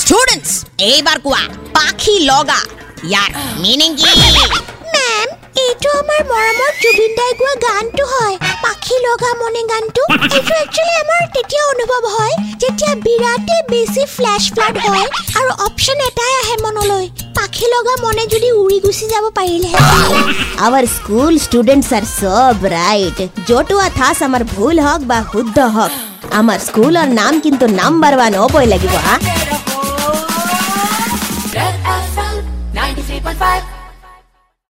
Students এইবাৰ কোৱা পাখি লগা ইয়াৰ মিনিং কি মেম এইটো আমাৰ মৰমৰ জুবিন দাই গোৱা গানটো হয় পাখি লগা মনে গানটো এইটো একচুৱেলি আমাৰ তেতিয়া অনুভৱ হয় যেতিয়া বিৰাটেই বেছি ফ্লেছ ফ্লাড হয় আৰু অপশ্যন এটাই আহে মনলৈ পাখি লগা মনে যদি উৰি গুচি যাব পাৰিলেহেঁতেন our school students are so bright জতুৱা থাচ আমাৰ ভুল হওক বা শুদ্ধ হওক আমাৰ স্কুলৰ নাম কিন্তু নাম্বাৰ ওৱান হ'বই লাগিব হা। Red FM 93.5